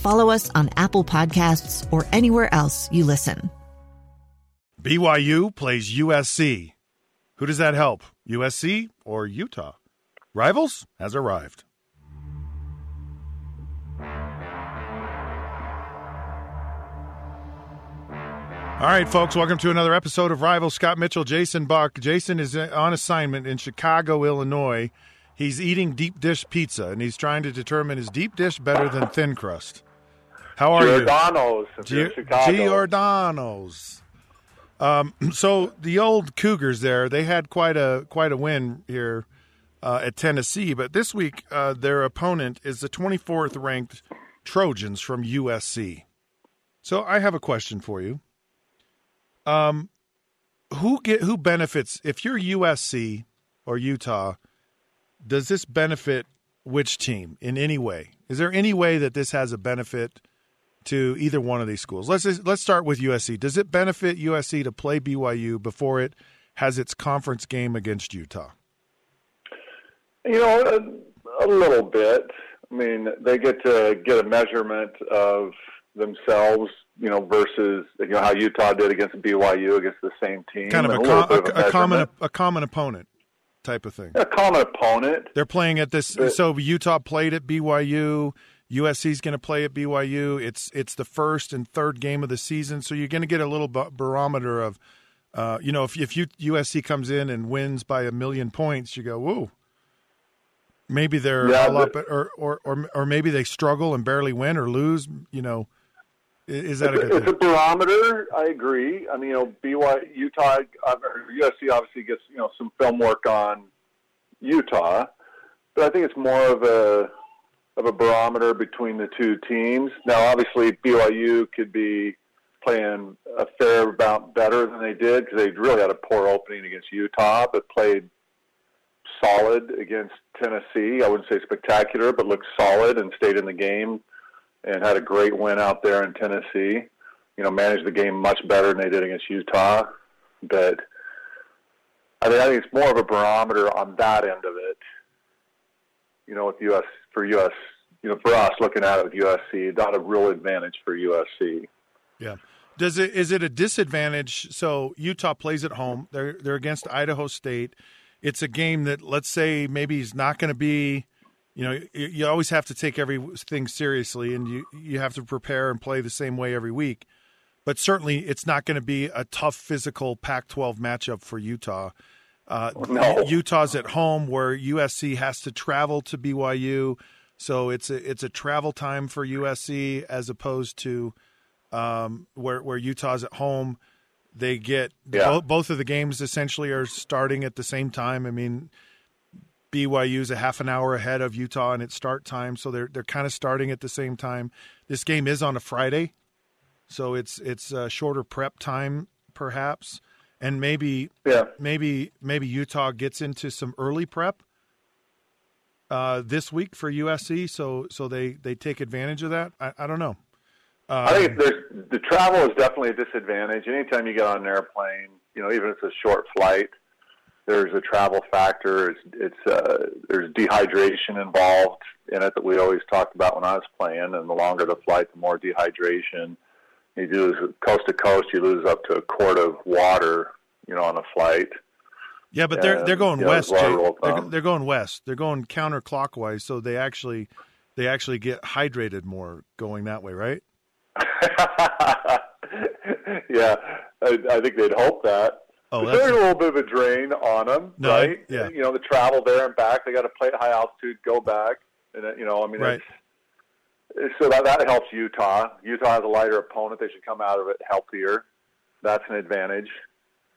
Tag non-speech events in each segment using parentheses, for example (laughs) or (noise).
follow us on Apple Podcasts, or anywhere else you listen. BYU plays USC. Who does that help? USC or Utah? Rivals has arrived. All right, folks, welcome to another episode of Rivals. Scott Mitchell, Jason Buck. Jason is on assignment in Chicago, Illinois. He's eating deep dish pizza, and he's trying to determine is deep dish better than thin crust. How are Giordano's you? Giordano's. Giordano's. Um, (clears throat) so the old Cougars there, they had quite a quite a win here uh, at Tennessee, but this week uh, their opponent is the 24th ranked Trojans from USC. So I have a question for you. Um, who get who benefits if you're USC or Utah? Does this benefit which team in any way? Is there any way that this has a benefit to either one of these schools? Let's let's start with USC. Does it benefit USC to play BYU before it has its conference game against Utah? You know, a, a little bit. I mean, they get to get a measurement of themselves you know, versus you know how Utah did against BYU against the same team. Kind of a, com- a, a, a common a common opponent type of thing. A common opponent. They're playing at this. But, so Utah played at BYU. USC's going to play at BYU. It's it's the first and third game of the season, so you're going to get a little barometer of, uh, you know, if if you, USC comes in and wins by a million points, you go, whoa. Maybe they're yeah, all up, or, or or or maybe they struggle and barely win or lose. You know, is that it's a good? It's a barometer. I agree. I mean, you know, BYU, Utah, uh, USC obviously gets you know some film work on Utah, but I think it's more of a of a barometer between the two teams. Now, obviously, BYU could be playing a fair amount better than they did because they really had a poor opening against Utah, but played solid against Tennessee. I wouldn't say spectacular, but looked solid and stayed in the game and had a great win out there in Tennessee. You know, managed the game much better than they did against Utah. But I mean, I think it's more of a barometer on that end of it. You know, with US for US, you know, for us looking at it with USC, not a real advantage for USC. Yeah. Does it is it a disadvantage? So Utah plays at home. They're they're against Idaho State. It's a game that let's say maybe he's not going to be you know you always have to take everything seriously and you you have to prepare and play the same way every week but certainly it's not going to be a tough physical Pac-12 matchup for Utah. Uh, no. Utah's at home where USC has to travel to BYU, so it's a it's a travel time for USC as opposed to um, where where Utah's at home. They get yeah. both, both of the games essentially are starting at the same time. I mean, BYU's a half an hour ahead of Utah in its start time, so they're they're kind of starting at the same time. This game is on a Friday, so it's it's a shorter prep time perhaps, and maybe yeah. maybe maybe Utah gets into some early prep uh, this week for USC, so so they they take advantage of that. I, I don't know. Um, I think there's, the travel is definitely a disadvantage. Anytime you get on an airplane, you know, even if it's a short flight, there's a travel factor. It's, it's uh, there's dehydration involved in it that we always talked about when I was playing. And the longer the flight, the more dehydration. You lose coast to coast. You lose up to a quart of water, you know, on a flight. Yeah, but they're they're going know, west. Jay. lot of rule of They're, they're going west. They're going counterclockwise, so they actually they actually get hydrated more going that way, right? (laughs) yeah, I, I think they'd hope that. Oh, But that's- there's a little bit of a drain on them, No, right? yeah. You know, the travel there and back. They got to play at high altitude, go back, and uh, you know, I mean, Right. So that that helps Utah. Utah has a lighter opponent. They should come out of it healthier. That's an advantage.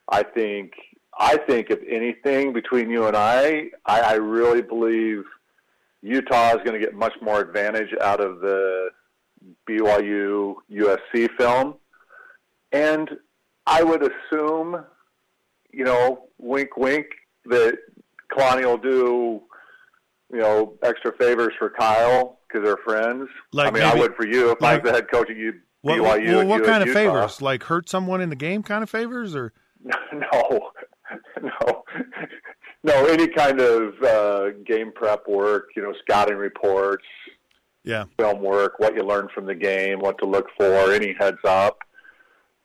I think. I think if anything between you and I, I, I really believe Utah is going to get much more advantage out of the BYU USC film, and I would assume, you know, wink, wink, that Kalani will do, you know, extra favors for Kyle because they're friends. Like I mean, I would for you if I was the head coach at U- What, BYU. well, what U- kind of Utah. favors? Like hurt someone in the game kind of favors, or (laughs) no, (laughs) no, no. Any kind of uh, game prep work, you know, scouting reports, yeah, film work, what you learned from the game, what to look for, any heads up.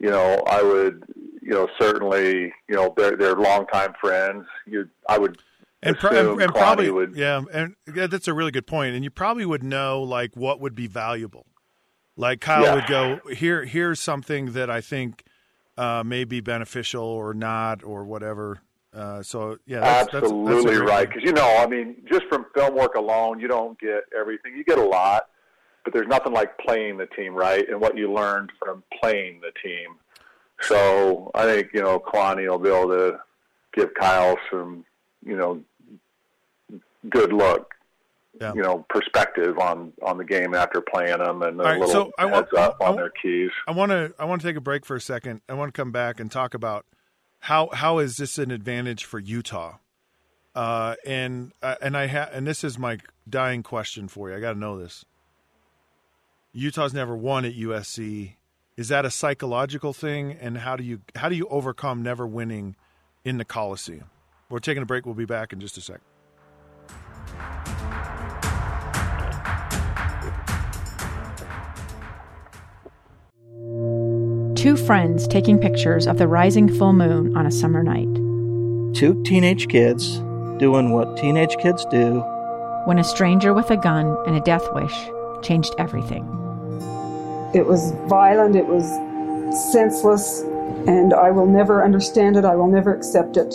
You know, I would, you know, certainly, you know, they're they're longtime friends. You, I would and, pro- and, and probably would. yeah, and yeah, that's a really good point. And you probably would know like what would be valuable. Like Kyle Yeah. would go here. Here's something that I think uh, may be beneficial or not or whatever. Uh, so yeah, that's, that's- Absolutely that's great right. Because you know, I mean, just from film work alone, you don't get everything. You get a lot, but there's nothing like playing the team, right? And what you learned from playing the team. So I think you know, Kalani will be able to give Kyle some, you know, good look, Yeah. you know, perspective on on the game after playing them, and a right, little so I want- heads up I on their keys. I want to I want to take a break for a second. I want to come back and talk about how how is this an advantage for Utah? Uh, and uh, and I ha- and this is my dying question for you. I got to know this. Utah's never won at USC. Is that a psychological thing? And how do you how do you overcome never winning in the Coliseum? We're taking a break. We'll be back in just a sec. Two friends taking pictures of the rising full moon on a summer night. two teenage kids doing what teenage kids do. When a stranger with a gun and a death wish changed everything. It was violent, it was senseless, and I will never understand it. I will never accept it.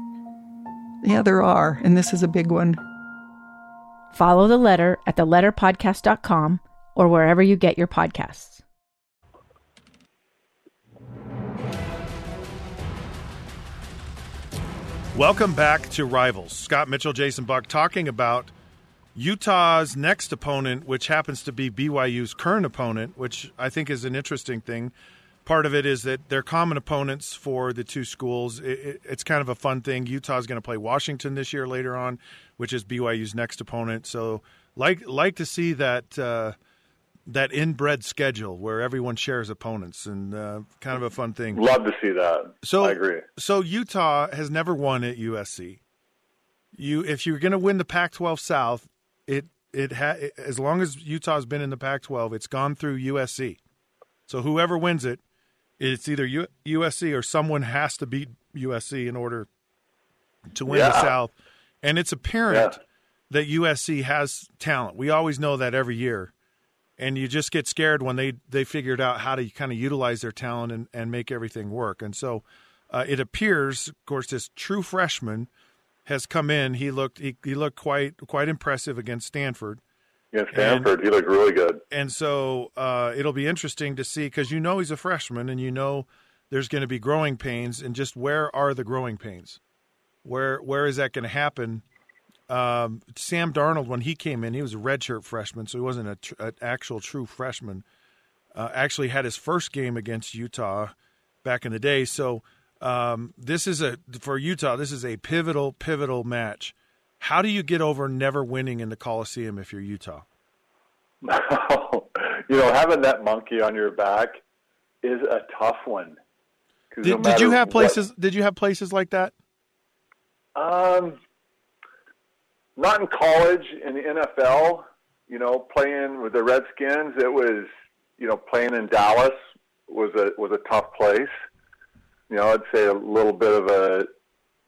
Yeah, there are, and this is a big one. Follow the letter at theletterpodcast.com or wherever you get your podcasts. Welcome back to Rivals. Scott Mitchell, Jason Buck, talking about Utah's next opponent, which happens to be BYU's current opponent, which I think is an interesting thing. Part of it is that they're common opponents for the two schools. It, it, it's kind of a fun thing. Utah's going to play Washington this year later on, which is BYU's next opponent. So, like like to see that uh, that inbred schedule where everyone shares opponents, and uh, kind of a fun thing. Love to see that. So I agree. So Utah has never won at USC. You, if you're going to win the Pac-12 South, it it ha- as long as Utah's been in the Pac-12, it's gone through USC. So whoever wins it, it's either U- USC or someone has to beat USC in order to win the South. And it's apparent Yeah. that USC has talent. We always know that every year. And you just get scared when they, they figured out how to kind of utilize their talent and, and make everything work. And so uh, it appears, of course, this true freshman has come in. He looked he, he looked quite quite impressive against Stanford. Against Stanford, he looked really good. And so uh, it'll be interesting to see because you know he's a freshman and you know there's going to be growing pains. And just where are the growing pains? Where where is that going to happen? Um, Sam Darnold, when he came in, he was a redshirt freshman, so he wasn't a tr- an actual true freshman. Uh, actually, had his first game against Utah back in the day. So um, this is a for Utah. This is a pivotal pivotal match. How do you get over never winning in the Coliseum if you're Utah? (laughs) you know, having that monkey on your back is a tough one. Did, no did you have places? What, did you have places like that? Um, not in college. In the NFL, you know, playing with the Redskins, it was you know playing in Dallas was a was a tough place. You know, I'd say a little bit of a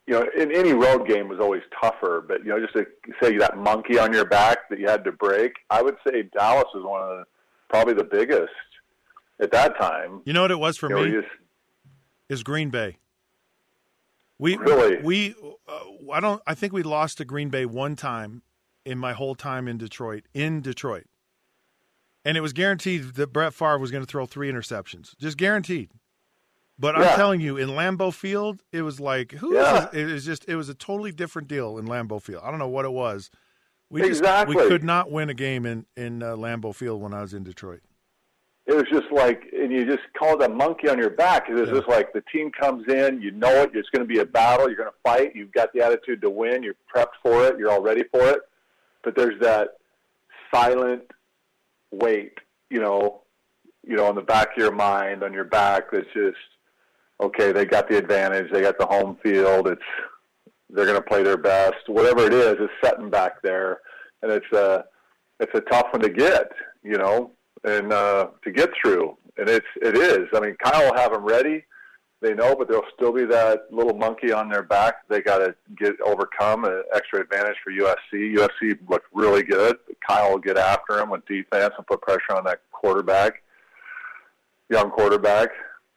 you know, in any road game was always tougher, but you know, just to say that monkey on your back that you had to break, I would say Dallas was one of the probably the biggest at that time. You know what it was for you me? Know, just, is Green Bay. We really we uh, I don't I think we lost to Green Bay one time in my whole time in Detroit in Detroit, and it was guaranteed that Brett Favre was going to throw three interceptions, just guaranteed. But yeah. I'm telling you, in Lambeau Field, it was like who yeah. It was just it was a totally different deal in Lambeau Field. I don't know what it was. We exactly. just we could not win a game in in uh, Lambeau Field when I was in Detroit. It was just like, and you just call it a monkey on your back. It was yeah. just like the team comes in, you know it. It's going to be a battle. You're going to fight. You've got the attitude to win. You're prepped for it. You're all ready for it. But there's that silent weight, you know, you know, on the back of your mind, on your back. That's just okay, they got the advantage, they got the home field, it's they're going to play their best. Whatever it is, is setting back there, and it's a it's a tough one to get, you know, and uh, to get through. And it's it is. I mean, Kyle will have them ready. They know, but there'll still be that little monkey on their back. They got to get overcome an extra advantage for USC. USC looked really good. Kyle will get after him with defense and put pressure on that quarterback, young quarterback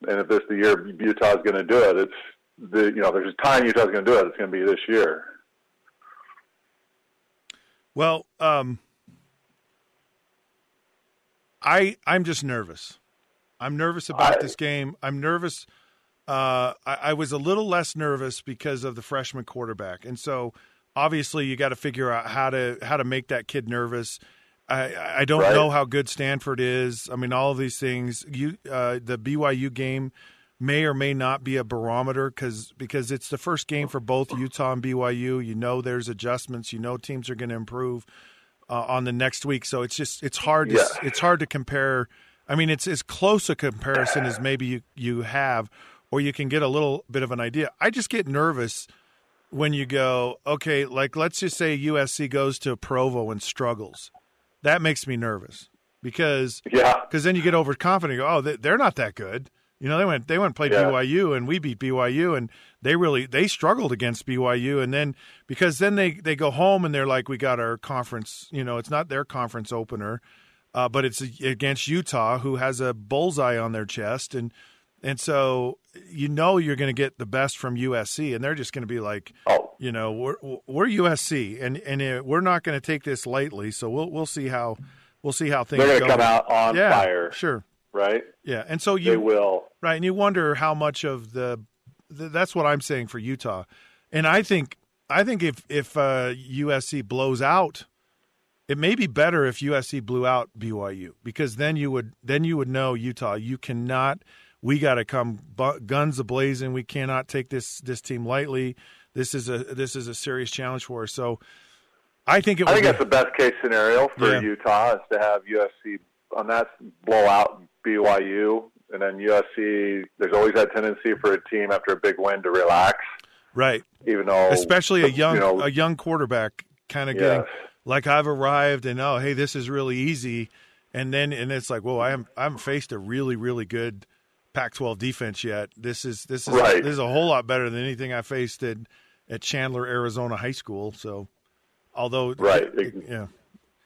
and if this is the year Utah's going to do it, it's the you know there's a time Utah's going to do it. It's going to be this year. Well, um, I I'm just nervous. I'm nervous about I, this game. I'm nervous. Uh, I, I was a little less nervous because of the freshman quarterback, and so obviously you got to figure out how to how to make that kid nervous. I, I don't right. know how good Stanford is. I mean, all of these things. You, uh, the BYU game may or may not be a barometer because because it's the first game for both Utah and BYU. You know, there's adjustments. You know, teams are going to improve uh, on the next week. So it's just it's hard. To, yeah. It's hard to compare. I mean, it's as close a comparison as maybe you you have, or you can get a little bit of an idea. I just get nervous when you go, okay, like let's just say USC goes to Provo and struggles that makes me nervous because yeah, because then you get overconfident. go, oh, they're not that good. You know, they went they went and played yeah. BYU and we beat BYU and they really they struggled against BYU and then because then they they go home and they're like we got our conference. You know, it's not their conference opener, uh, but it's against Utah who has a bullseye on their chest and. And so you know you're going to get the best from USC, and they're just going to be like, oh. you know, we're we're USC, and and it, we're not going to take this lightly. So we'll we'll see how we'll see how things. They're going to come out on yeah, fire, sure, right? Yeah, and so you they will, right? And you wonder how much of the, the that's what I'm saying for Utah, and I think I think if if uh, USC blows out it may be better if USC blew out BYU because then you would then you would know Utah you cannot we got to come guns ablazing. We cannot take this this team lightly. This is a this is a serious challenge for us. So I think it. I think be, that's the best case scenario for yeah. Utah is to have USC on that blowout BYU, and then USC. There's always that tendency for a team after a big win to relax. Right. Even though, especially a young you know, a young quarterback, kind of yes. getting like I've arrived and oh hey this is really easy, and then and it's like whoa I am I haven't faced a really really good Pac-12 defense yet. This is this is right. this is a whole lot better than anything I faced at, at Chandler, Arizona High School. So, although right, yeah,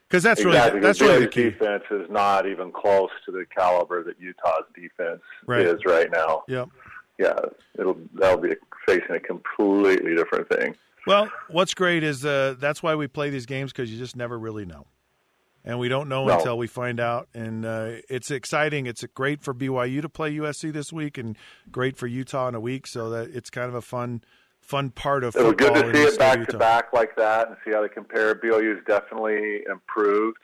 because that's exactly. really that's really the key. defense is not even close to the caliber that Utah's defense right. is right now. Yep. Yeah, it'll that'll be facing a completely different thing. Well, what's great is uh, that's why we play these games because you just never really know and we don't know no. until we find out. And uh, it's exciting. It's great for BYU to play USC this week, and great for Utah in a week. So that it's kind of a fun, fun part of. It was good to see it back to back like that and see how they compare. BYU's definitely improved.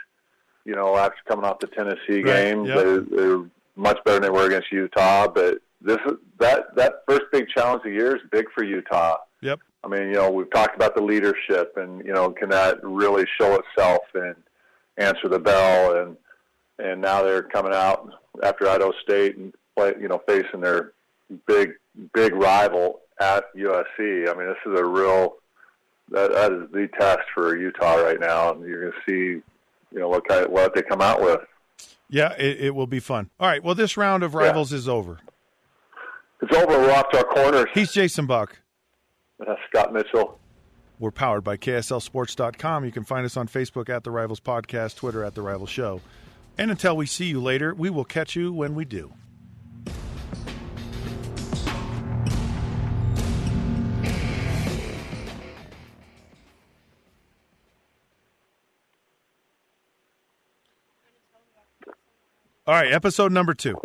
You know, after coming off the Tennessee game, yep. they're, they're much better than they were against Utah. But this that that first big challenge of the year is big for Utah. Yep. I mean, you know, we've talked about the leadership, and you know, can that really show itself in answer the bell, and and now they're coming out after Idaho State and play, you know, facing their big big rival at USC. I mean, this is a real that that is the test for Utah right now, and you're going to see, you know, what kind of, what they come out with. Yeah, it, it will be fun. All right. Well, this round of rivals yeah. is over. It's over. We're off to our corners. He's Jason Buck. That's Scott Mitchell. We're powered by KSLSports.com. You can find us on Facebook at The Rivals Podcast, Twitter at The Rivals Show. And until we see you later, we will catch you when we do. All right, episode number two.